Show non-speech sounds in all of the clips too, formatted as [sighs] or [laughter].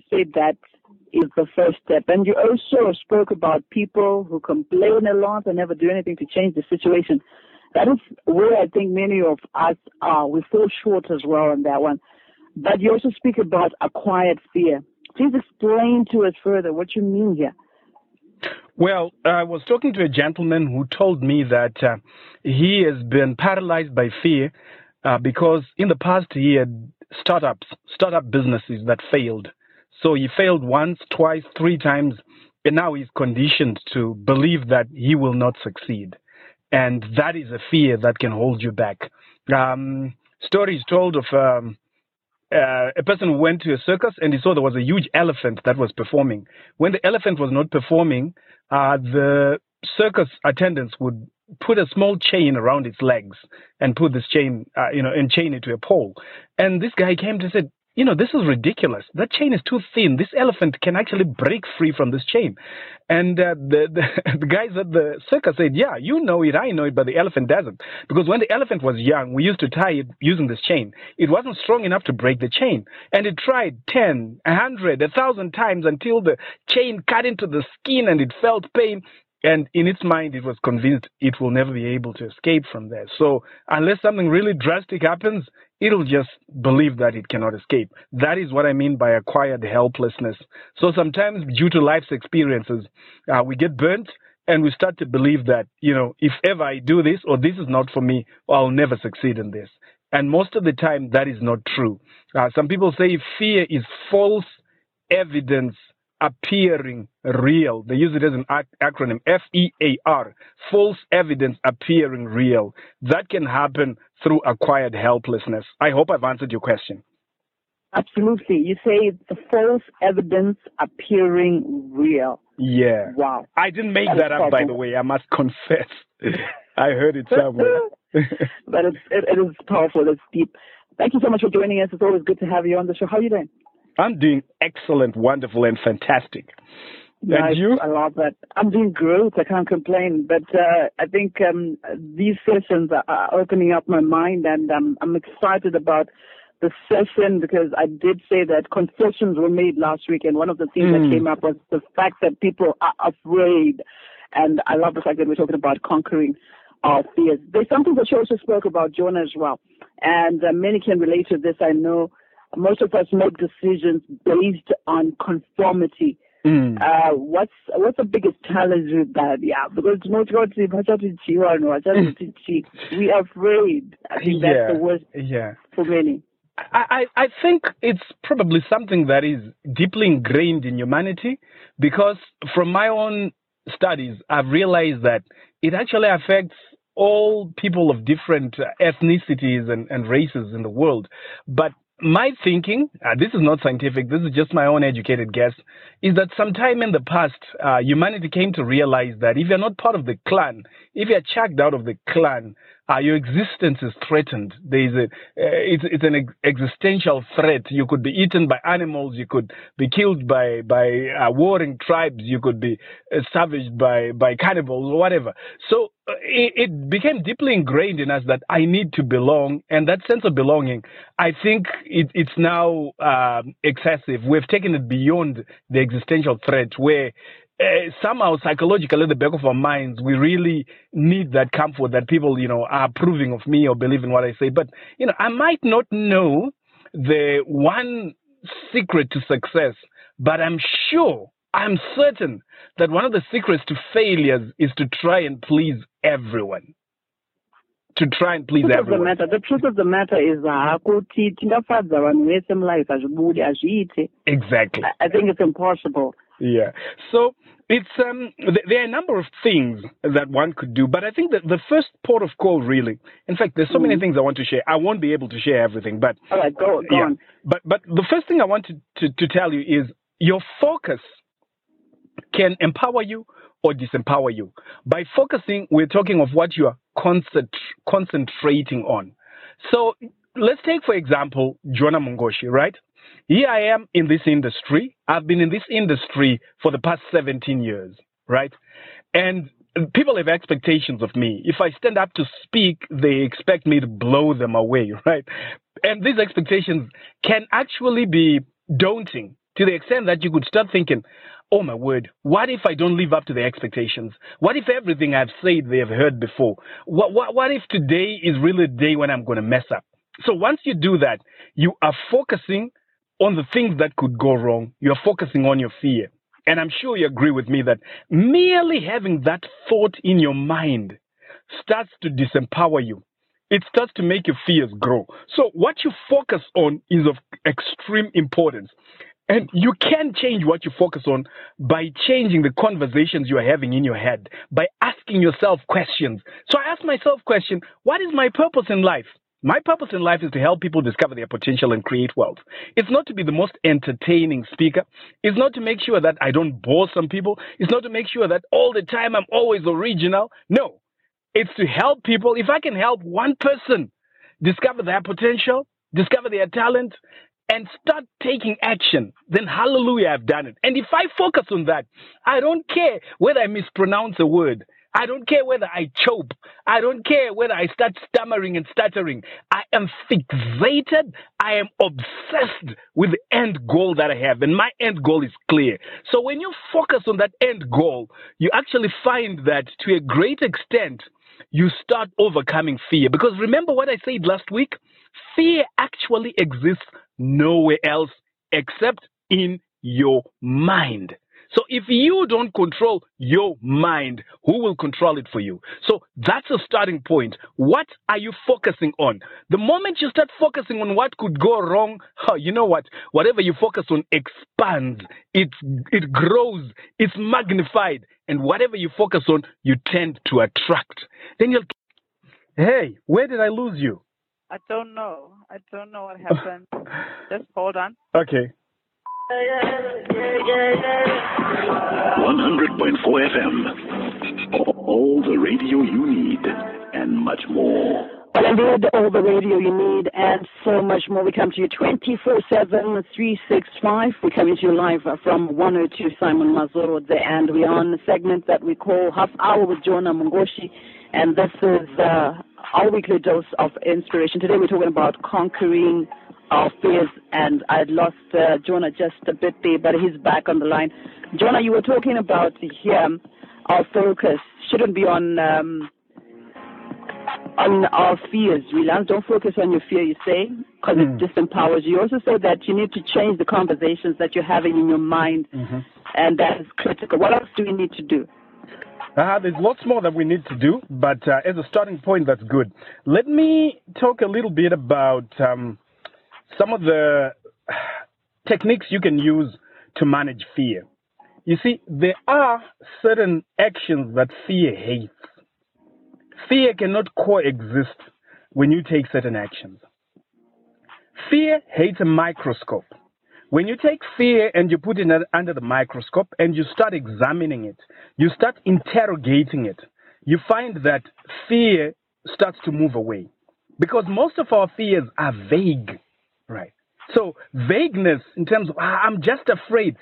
you said that is the first step. And you also spoke about people who complain a lot and never do anything to change the situation. That is where I think many of us are. We fall short as well on that one. But you also speak about acquired fear. Please explain to us further what you mean here. Well, I was talking to a gentleman who told me that uh, he has been paralyzed by fear uh, because in the past he had startups, startup businesses that failed. So he failed once, twice, three times, and now he's conditioned to believe that he will not succeed. And that is a fear that can hold you back. Um, stories told of um, uh, a person who went to a circus and he saw there was a huge elephant that was performing. When the elephant was not performing, uh, the circus attendants would put a small chain around its legs and put this chain, uh, you know, and chain it to a pole. And this guy came to said, you know, this is ridiculous. That chain is too thin. This elephant can actually break free from this chain. And uh, the, [laughs] the, the guys at the circus said, yeah, you know it, I know it, but the elephant doesn't. Because when the elephant was young, we used to tie it using this chain. It wasn't strong enough to break the chain. And it tried 10, 100, 1,000 times until the chain cut into the skin and it felt pain. And in its mind, it was convinced it will never be able to escape from there. So unless something really drastic happens, it'll just believe that it cannot escape. That is what I mean by acquired helplessness. So sometimes due to life's experiences, uh, we get burnt and we start to believe that, you know, if ever I do this or this is not for me, I'll never succeed in this. And most of the time, that is not true. Uh, some people say fear is false evidence appearing real. They use it as an acronym F E A R, false evidence appearing real. That can happen through acquired helplessness. I hope I've answered your question. Absolutely. You say the false evidence appearing real. Yeah. Wow. I didn't make that, that up, by the way. I must [laughs] confess. I heard it somewhere. [laughs] but it's, it, it is powerful. It's deep. Thank you so much for joining us. It's always good to have you on the show. How are you doing? I'm doing excellent, wonderful, and fantastic. Nice. And you? I love that. I'm doing great. I can't complain. But uh, I think um, these sessions are opening up my mind, and um, I'm excited about the session because I did say that concessions were made last week, and one of the things mm. that hmm. came up was the fact that people are afraid. And I love the fact that we're talking about conquering our fears. There's something that you also spoke about, Jonah, as well. And uh, many can relate to this. I know most of us make decisions based on conformity. Mm. Uh, what's what's the biggest challenge with that? Yeah, because not we are afraid. I think yeah. that's the worst yeah. for many. I, I think it's probably something that is deeply ingrained in humanity because from my own studies, I've realized that it actually affects all people of different ethnicities and, and races in the world. But my thinking, uh, this is not scientific, this is just my own educated guess, is that sometime in the past, uh, humanity came to realize that if you're not part of the clan, if you're chucked out of the clan, uh, your existence is threatened. There is a, uh, it's, it's an ex- existential threat. You could be eaten by animals. You could be killed by by uh, warring tribes. You could be uh, savaged by by cannibals or whatever. So uh, it, it, became deeply ingrained in us that I need to belong, and that sense of belonging, I think it, it's now um, excessive. We've taken it beyond the existential threat, where uh, somehow psychologically at the back of our minds, we really need that comfort that people, you know, are approving of me or believe in what I say. But, you know, I might not know the one secret to success, but I'm sure, I'm certain that one of the secrets to failures is to try and please everyone. To try and please everyone. The, matter, the truth of the matter is kuti tingafadza vanhu vese mulife hazvibudi hazviite exactly I think it's impossible yeah. So it's um, there are a number of things that one could do, but I think that the first port of call, really, in fact, there's so many things I want to share. I won't be able to share everything, but all right, go, go yeah. on. But but the first thing I want to, to, to tell you is your focus can empower you or disempower you. By focusing, we're talking of what you are concent- concentrating on. So let's take, for example, Jonah Mungoshi, right? Here I am in this industry. I've been in this industry for the past 17 years, right? And people have expectations of me. If I stand up to speak, they expect me to blow them away, [laughs] right? And these expectations can actually be daunting to the extent that you could start thinking, oh my word, what if I don't live up to the expectations? What if everything I've said they have heard before? What, what, what if today is really the day when I'm going to mess up? So once you do that, you are focusing on the things that could go wrong. You're focusing on your fear. And I'm sure you agree with me that merely having that thought in your mind starts to disempower you. It starts to make your fears grow. So what you focus on is of extreme importance. And you can change what you focus on by changing the conversations you are having in your head, by asking yourself questions. So I ask myself question, what is my purpose in life? My purpose in life is to help people discover their potential and create wealth. It's not to be the most entertaining speaker. It's not to make sure that I don't bore some people. It's not to make sure that all the time I'm always original. No, it's to help people. If I can help one person discover their potential, discover their talent, and start taking action, then hallelujah, I've done it. And if I focus on that, I don't care whether I mispronounce a word. I don't care whether I choke. I don't care whether I start stammering and stuttering. I am fixated. I am obsessed with the end goal that I have. And my end goal is clear. So when you focus on that end goal, you actually find that to a great extent, you start overcoming fear. Because remember what I said last week? Fear actually exists nowhere else except in your mind. So if you don't control your mind, who will control it for you? So that's a starting point. What are you focusing on? The moment you start focusing on what could go wrong, [laughs] you know what? Whatever you focus on expands, it, it grows, it's magnified. And whatever you focus on, you tend to attract. Then you'll, hey, where did I lose you? I don't know. I don't know what happened. [laughs] Just hold on. Okay. 100.4 FM. All the radio you need and much more. Indeed, all the radio you need and so much more. We come to you 24 7, 365. We're coming to you live from 102 Simon Mazorodze, and we're on a segment that we call Half Hour with Jonah Mungoshi. And this is uh, our weekly dose of inspiration. Today we're talking about conquering our fears, and I lost uh, Jonah just a bit there, but he's back on the line. Jonah, you were talking about here, our focus shouldn't be on um, on our fears, really. Don't focus on your fear, you say, because mm. it disempowers you. You also say that you need to change the conversations that you're having in your mind, mm-hmm. and that is critical. What else do we need to do? Uh, there's lots more that we need to do, but uh, as a starting point, that's good. Let me talk a little bit about um, some of the techniques you can use to manage fear. You see, there are certain actions that fear hates. Fear cannot coexist when you take certain actions. Fear hates a microscope. When you take fear and you put it under the microscope and you start examining it, you start interrogating it, you find that fear starts to move away. Because most of our fears are vague. Right. So vagueness in terms of ah, I'm just afraid.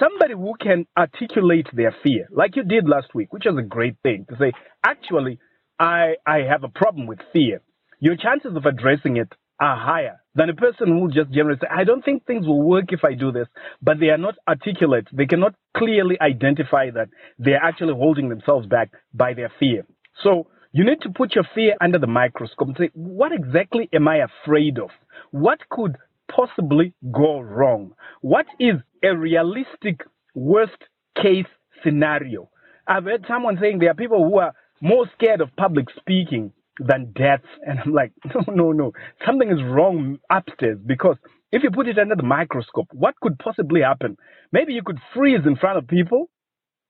Somebody who can articulate their fear, like you did last week, which was a great thing to say. Actually, I I have a problem with fear. Your chances of addressing it are higher than a person who just generally say, I don't think things will work if I do this, but they are not articulate. They cannot clearly identify that they're actually holding themselves back by their fear. So you need to put your fear under the microscope and say, what exactly am I afraid of? What could possibly go wrong? What is a realistic worst case scenario? I've heard someone saying there are people who are more scared of public speaking than death. [laughs] And I'm like, no, no, no. Something is wrong upstairs because if you put it under the microscope, what could possibly happen? Maybe you could freeze in front of people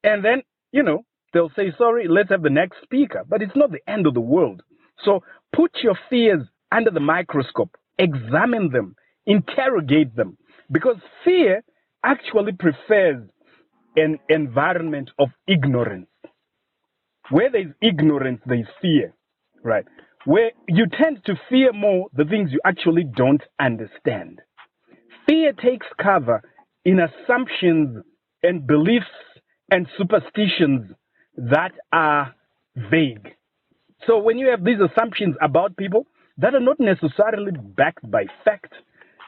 and then, you know, they'll say, sorry, let's have the next speaker. But it's not the end of the world. So put your fears under the microscope examine them, interrogate them, because fear actually prefers an environment of ignorance. Where there's ignorance, there's fear, right? Where you tend to fear more the things you actually don't understand. Fear takes cover in assumptions and beliefs and superstitions that are vague. So when you have these assumptions about people, that are not necessarily backed by fact.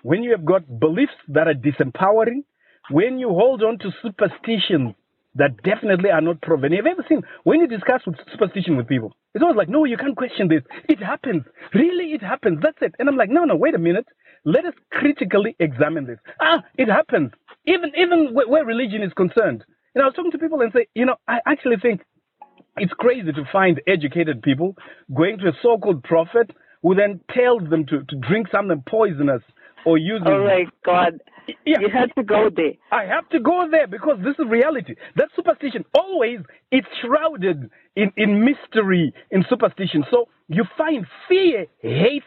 when you have got beliefs that are disempowering, when you hold on to superstitions that definitely are not proven. Have you ever seen when you discuss with superstition with people? It's always like, no, you can't question this. It happens. Really, it happens. That's it. And I'm like, no, no, wait a minute. Let us critically examine this. Ah, it happens. Even even where religion is concerned. Know, I was talking to people and say, you know, I actually think it's crazy to find educated people going to a so-called prophet who then tells them to, to drink something poisonous or use. It? Oh my God! Yeah. You have to go there. I have to go there because this is reality. That superstition always it's shrouded in, in mystery, in superstition. So you find fear hates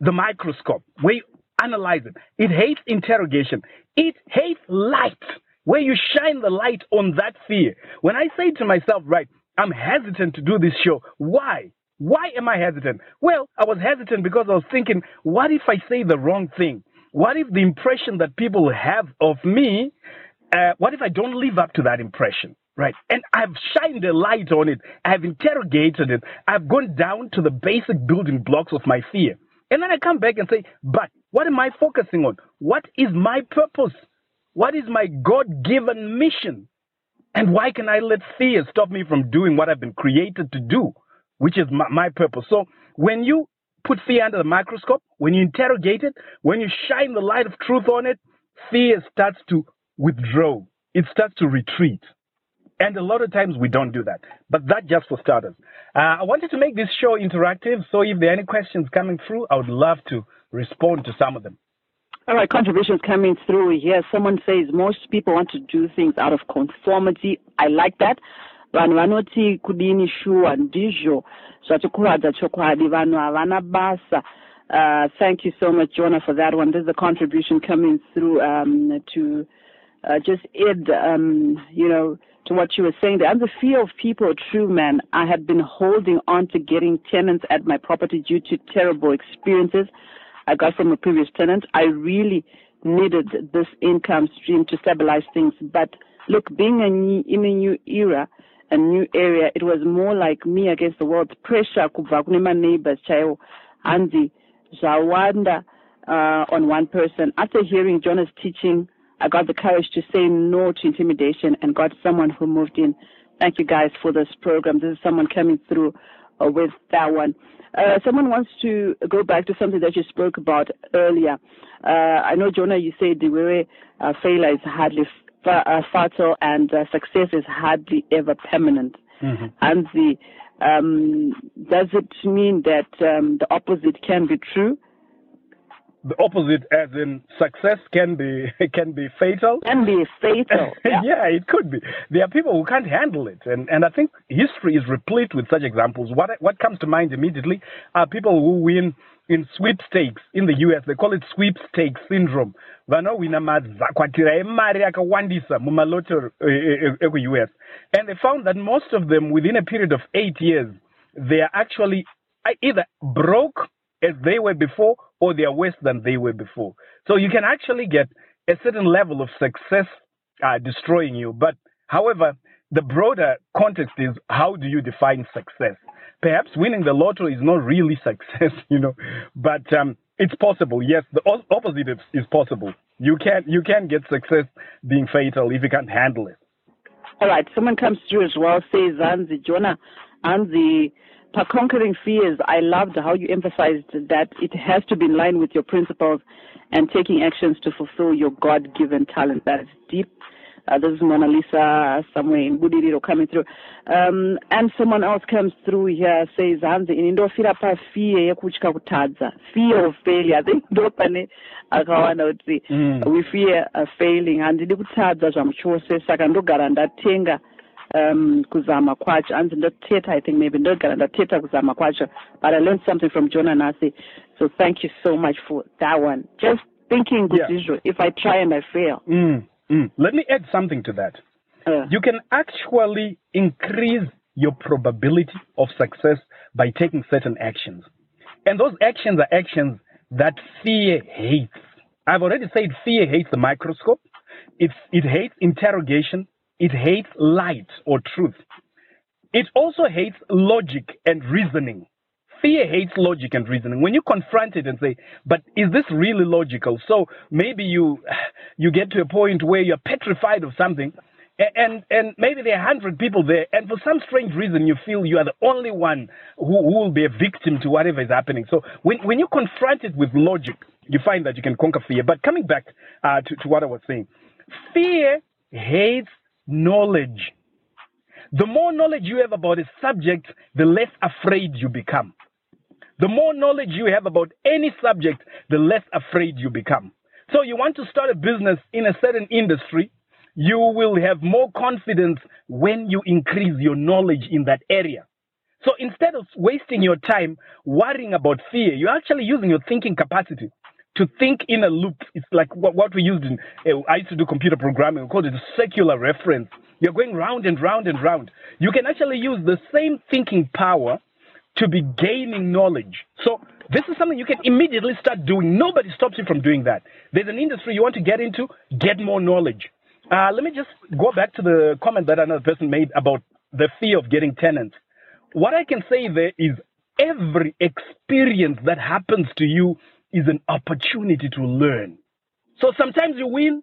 the microscope where you analyze it. It hates interrogation. It hates light where you shine the light on that fear. When I say to myself, right, I'm hesitant to do this show. Why? Why am I hesitant? Well, I was hesitant because I was thinking, what if I say the wrong thing? What if the impression that people have of me, uh, what if I don't live up to that impression? Right. And I've shined a light on it. I've interrogated it. I've gone down to the basic building blocks of my fear. And then I come back and say, but what am I focusing on? What is my purpose? What is my God given mission? And why can I let fear stop me from doing what I've been created to do, which is my, my purpose? So when you put fear under the microscope, when you interrogate it, when you shine the light of truth on it, fear starts to withdraw. It starts to retreat. And a lot of times we don't do that. But that just for starters. Uh, I wanted to make this show interactive, so if there are any questions coming through, I would love to respond to some of them. All right, contributions coming through here. Someone says most people want to do things out of conformity. I like that. Vanhu vanoti kudini shuwa ndizvo zvatikuradza chokwadi vanhu havana basa uh, thank you so much jonah for that one there's a contribution coming through um, to uh, just add um, you know to what you were saying there and the fear of people true man i had been holding on to getting tenants at my property due to terrible experiences I got from a previous tenant. I really needed this income stream to stabilize things. But look, being a new, in a new era, a new area, it was more like me against the world. Pressure kubva kune neighbors chaiwo hanzi zvawanda uh, on one person. After hearing Jonah's teaching, I got the courage to say no to intimidation and got someone who moved in. Thank you guys for this program. This is someone coming through uh, with that one. Uh, someone wants to go back to something that you spoke about earlier. Uh, I know, Jonah, you said the way uh, failure is hardly uh, fatal and uh, success is hardly ever permanent. Mm-hmm. And the um, does it mean that um, the opposite can be true? the opposite, as in success can be [laughs] can be fatal. Can be fatal. [laughs] Yeah. yeah. it could be. There are people who can't handle it, and and I think history is replete with such examples. What what comes to mind immediately are people who win in sweepstakes in the US. They call it sweepstakes syndrome. vanowina madzakwatira emari akawandisa mumaloto eh, eh, eh, eku-us and they found that most of them within a period of eight years they are actually either broke as they were before or they are worse than they were before. So you can actually get a certain level of success uh, destroying you. But however, the broader context is how do you define success? Perhaps winning the lotto is not really [laughs] success, you know, but um, it's possible. Yes, the opposite is, is possible. You can you can get success being fatal if you can't handle it. All right. Someone comes through as well. Says Anzi Jonah, Anzi for conquering fears, I loved how you emphasized that it has to be in line with your principles and taking actions to fulfill your God given talent. That is deep. Uh, this is Mona Lisa somewhere in Budiriro coming through. Um, and someone else comes through here, says, hanzi ini ndofira pafiye yekutya kutadza fear of failure. [laughs] I think ndo pane akawana kuti mm. we fear uh, failing. handidi kutadza zvamu chose saka ndogara ndatenga um, kuzama kwacho hanzi ndothetha i think maybe ndogara ndathetha kuzama kwacho but i learned something from jonah nasi so thank you so much for that one just thinking good yeah. usual if i try and i fail mm, mm. let me add something to that uh, you can actually increase your probability of success by taking certain actions and those actions are actions that fear hates i've already said fear hates the microscope it's, it hates interrogation it hates light or truth. It also hates logic and reasoning. Fear hates logic and reasoning. When you confront it and say, but is this really logical? So maybe you, [sighs] you get to a point where you're petrified of something and, and maybe there are 100 people there, and for some strange reason, you feel you are the only one who, who will be a victim to whatever is happening. So when, when you confront it with logic, you find that you can conquer fear. But coming back uh, to, to what I was saying, fear hates knowledge. The more knowledge you have about a subject, the less afraid you become. The more knowledge you have about any subject, the less afraid you become. So you want to start a business in a certain industry, you will have more confidence when you increase your knowledge in that area. So instead of wasting your time worrying about fear, you're actually using your thinking capacity to think in a loop. It's like what, we used in, uh, I used to do computer programming, we called it circular reference. You're going round and round and round. You can actually use the same thinking power to be gaining knowledge. So this is something you can immediately start doing. Nobody stops you from doing that. There's an industry you want to get into, get more knowledge. Uh, let me just go back to the comment that another person made about the fear of getting tenants. What I can say there is every experience that happens to you is an opportunity to learn. So sometimes you win,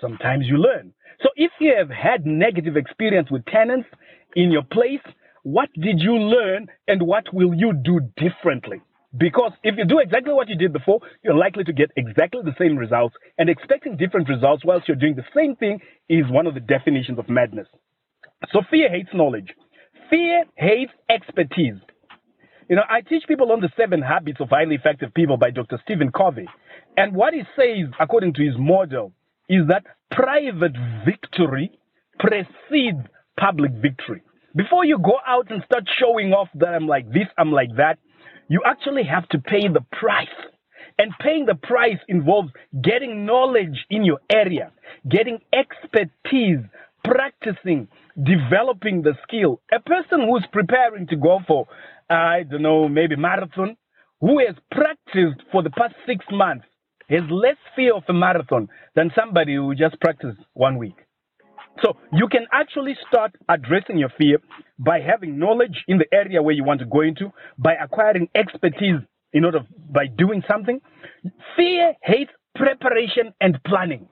sometimes you learn. So if you have had negative experience with tenants in your place, what did you learn and what will you do differently? Because if you do exactly what you did before, you're likely to get exactly the same results. And expecting different results whilst you're doing the same thing is one of the definitions of madness. So fear hates knowledge. Fear hates expertise. You know, I teach people on the seven habits of highly effective people by Dr. Stephen Covey. And what he says, according to his model, is that private victory precedes public victory. Before you go out and start showing off that I'm like this, I'm like that, you actually have to pay the price. And paying the price involves getting knowledge in your area, getting expertise, practicing, developing the skill. A person who's preparing to go for, I don't know, maybe marathon, who has practiced for the past six months, has less fear of a marathon than somebody who just practiced one week. So you can actually start addressing your fear by having knowledge in the area where you want to go into, by acquiring expertise in order by doing something. Fear hates preparation and planning.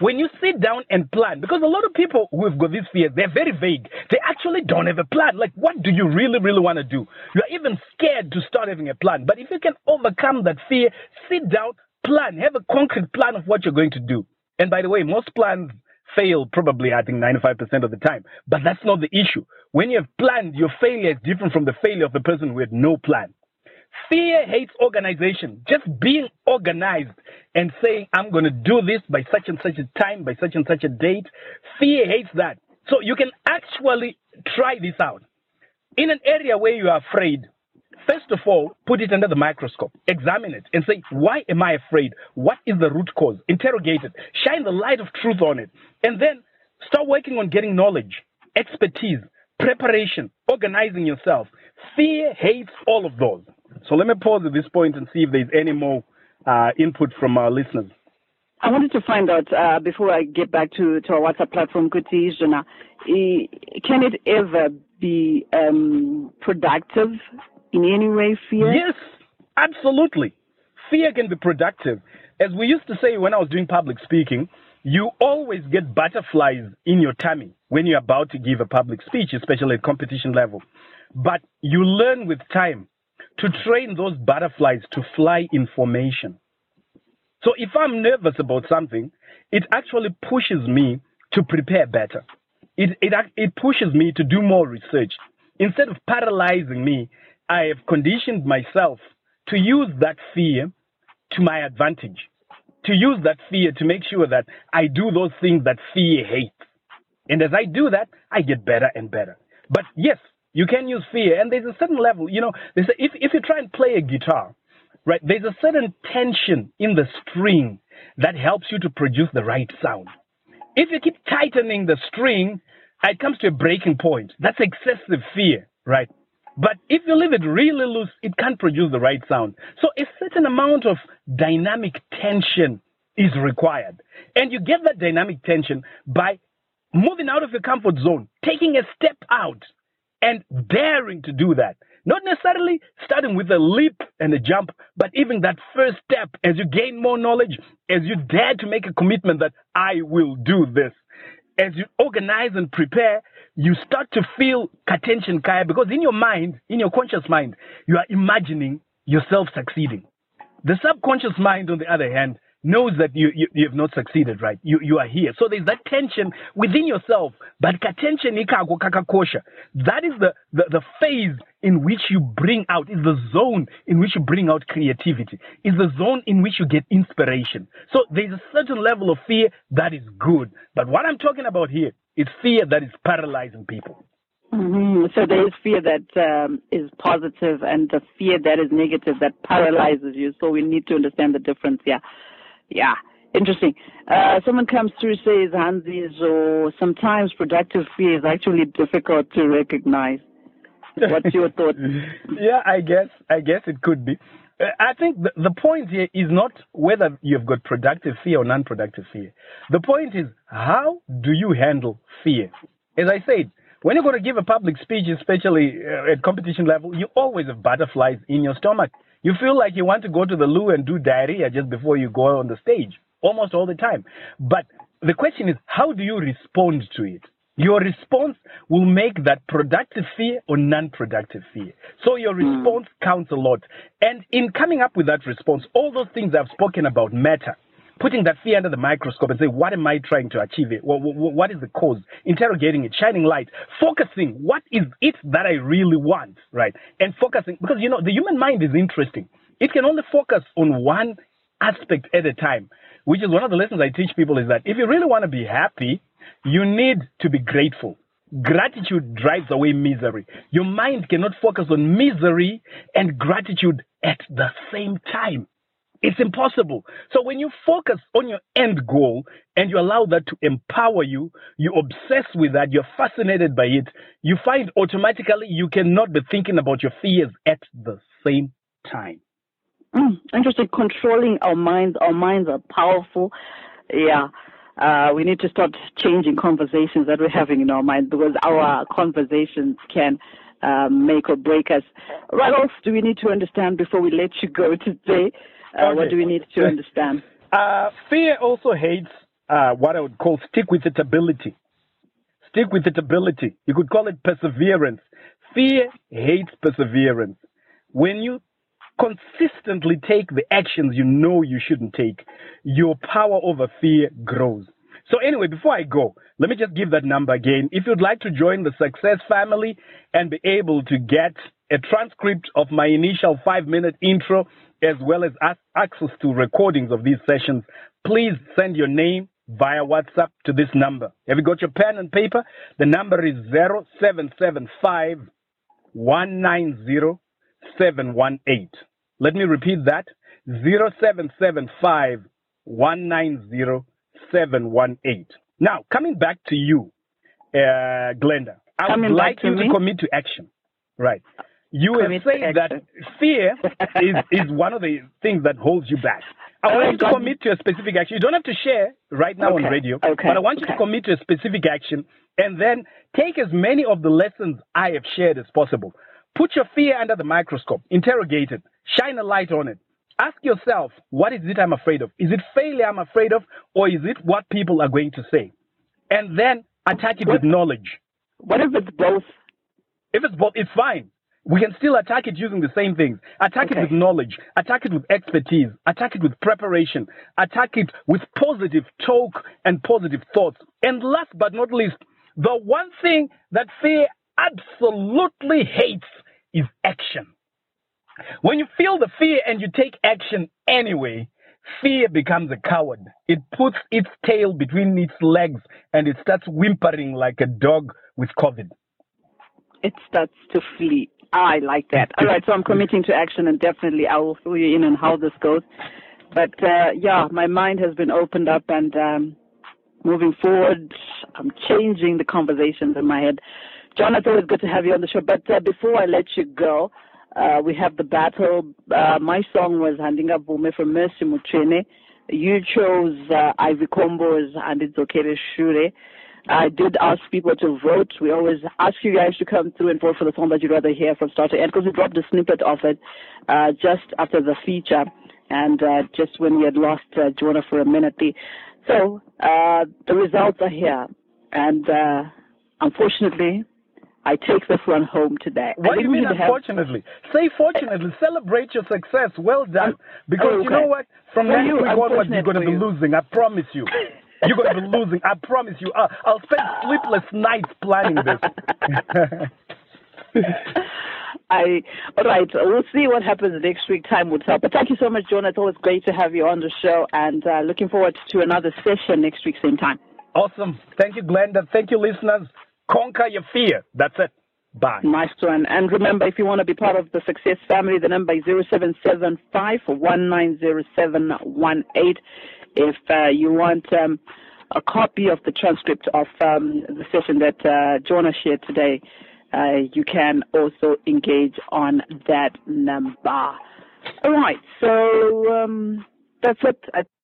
When you sit down and plan, because a lot of people who have got these fears, they're very vague. They actually don't have a plan. Like, what do you really, really want to do? You're even scared to start having a plan. But if you can overcome that fear, sit down, plan, have a concrete plan of what you're going to do. And by the way, most plans fail probably, I think, 95% of the time. But that's not the issue. When you have planned, your failure is different from the failure of the person who had no plan. Fear hates organization. Just being organized and saying, I'm going to do this by such and such a time, by such and such a date. Fear hates that. So you can actually try this out. In an area where you are afraid, First of all, put it under the microscope, examine it, and say, why am I afraid? What is the root cause? Interrogate it, shine the light of truth on it, and then start working on getting knowledge, expertise, preparation, organizing yourself. Fear hates all of those. So let me pause at this point and see if there's any more uh, input from our listeners. I wanted to find out uh, before I get back to, to our WhatsApp platform, Kuti can it ever be um, productive in any way fear? Yes, absolutely. Fear can be productive. As we used to say when I was doing public speaking, you always get butterflies in your tummy when you're about to give a public speech, especially at competition level. But you learn with time to train those butterflies to fly in formation. So if I'm nervous about something, it actually pushes me to prepare better. It, it, it pushes me to do more research. Instead of paralyzing me, I have conditioned myself to use that fear to my advantage, to use that fear to make sure that I do those things that fear hates. And as I do that, I get better and better. But yes, you can use fear, and there's a certain level, you know, a, if, if you try and play a guitar, right, there's a certain tension in the string that helps you to produce the right sound. If you keep tightening the string, it comes to a breaking point. That's excessive fear, right? But if you leave it really loose, it can't produce the right sound. So a certain amount of dynamic tension is required. And you get that dynamic tension by moving out of your comfort zone, taking a step out and daring to do that. Not necessarily starting with a leap and a jump, but even that first step as you gain more knowledge, as you dare to make a commitment that I will do this. As you organize and prepare, you start to feel attention, Kaya, because in your mind, in your conscious mind, you are imagining yourself succeeding. The subconscious mind, on the other hand, knows that you, you, you have not succeeded, right? You, you are here. So there's that tension within yourself. But tension That is the, the, the phase in which you bring out, is the zone in which you bring out creativity, is the zone in which you get inspiration. So there's a certain level of fear that is good. But what I'm talking about here is fear that is paralyzing people. Mm-hmm. So there is fear that um, is positive and the fear that is negative that paralyzes you. So we need to understand the difference. Yeah, yeah, interesting. Uh, someone comes through says Hansi, so sometimes productive fear is actually difficult to recognize. What's your thought? [laughs] yeah, I guess I guess it could be. I think the, point here is not whether you've got productive fear or non-productive fear. The point is how do you handle fear? As I said, when you're going to give a public speech, especially uh, at competition level, you always have butterflies in your stomach. You feel like you want to go to the loo and do diarrhea just before you go on the stage, almost all the time. But the question is, how do you respond to it? Your response will make that productive fear or non-productive fear. So your hmm. response counts a lot. And in coming up with that response, all those things I've spoken about matter putting that fear under the microscope and say, what am I trying to achieve? It? What, what, what is the cause? Interrogating it, shining light, focusing. What is it that I really want, right? And focusing because you know the human mind is interesting. It can only focus on one aspect at a time, which is one of the lessons I teach people is that if you really want to be happy, you need to be grateful. Gratitude drives away misery. Your mind cannot focus on misery and gratitude at the same time. It's impossible. So when you focus on your end goal and you allow that to empower you, you obsess with that, you're fascinated by it, you find automatically you cannot be thinking about your fears at the same time. Mm, interesting. Controlling our minds. Our minds are powerful. Yeah. Uh, we need to start changing conversations that we're having in our mind because our conversations can um, make or break us. What else do we need to understand before we let you go today? Uh, okay. What do we need to understand? Uh, fear also hates uh, what I would call stick with it ability. Stick with it ability. You could call it perseverance. Fear hates perseverance. When you consistently take the actions you know you shouldn't take, your power over fear grows. So anyway, before I go, let me just give that number again. If you'd like to join the Success family and be able to get a transcript of my initial five minute intro as well as access to recordings of these sessions, please send your name via WhatsApp to this number. Have you got your pen and paper? The number is 0775 190 718. Let me repeat that 0775 190 718. Now, coming back to you, uh, Glenda, I coming would like you me? to commit to action. Right. You were saying that fear [laughs] is, is one of the things that holds you back. I want you to commit to a specific action. You don't have to share right now okay. on radio, okay. but I want you okay. to commit to a specific action and then take as many of the lessons I have shared as possible. Put your fear under the microscope, interrogate it, shine a light on it. Ask yourself, what is it I'm afraid of? Is it failure I'm afraid of, or is it what people are going to say? And then attack it with knowledge. What if it's both? If it's both, it's fine. We can still attack it using the same things. Attack okay. it with knowledge. Attack it with expertise. Attack it with preparation. Attack it with positive talk and positive thoughts. And last but not least, the one thing that fear absolutely hates is action. When you feel the fear and you take action anyway, fear becomes a coward. It puts its tail between its legs and it starts whimpering like a dog with COVID. It starts to flee. I like that. All right, so I'm committing to action, and definitely I will fill you in on how this goes. But uh, yeah, my mind has been opened up, and um, moving forward, I'm changing the conversations in my head. John, it's good to have you on the show. But uh, before I let you go, uh, we have the battle. Uh, my song was Handinga Bume from Mercy Mutsvene. You chose uh, Ivy Combos and It's Okay to Shure. I did ask people to vote. We always ask you guys to come through and vote for the song that you'd rather hear from start to end because we dropped a snippet of it uh, just after the feature and uh, just when we had lost uh, for a minute. So uh, the results are here. And unfortunately, I take this one home today. What do you mean, unfortunately? Have... Say fortunately. Celebrate your success. Well done. Because okay. you know what? From next week onwards, you're going to be losing. I promise you. You're going to be losing. I promise you. I'll, I'll spend sleepless nights planning this. [laughs] I all right. We'll see what happens next week. Time will tell. But thank you so much, Jonah. It's always great to have you on the show, and uh, looking forward to another session next week, same time. Awesome. Thank you, Glenda. Thank you, listeners. Conquer your fear. That's it. Bye. Nice one. And remember, if you want to be part of the Success family, the number is 0775 190718. If uh, you want um, a copy of the transcript of um, the session that uh, Jonah shared today, uh, you can also engage on that number. All right, so um, that's it. I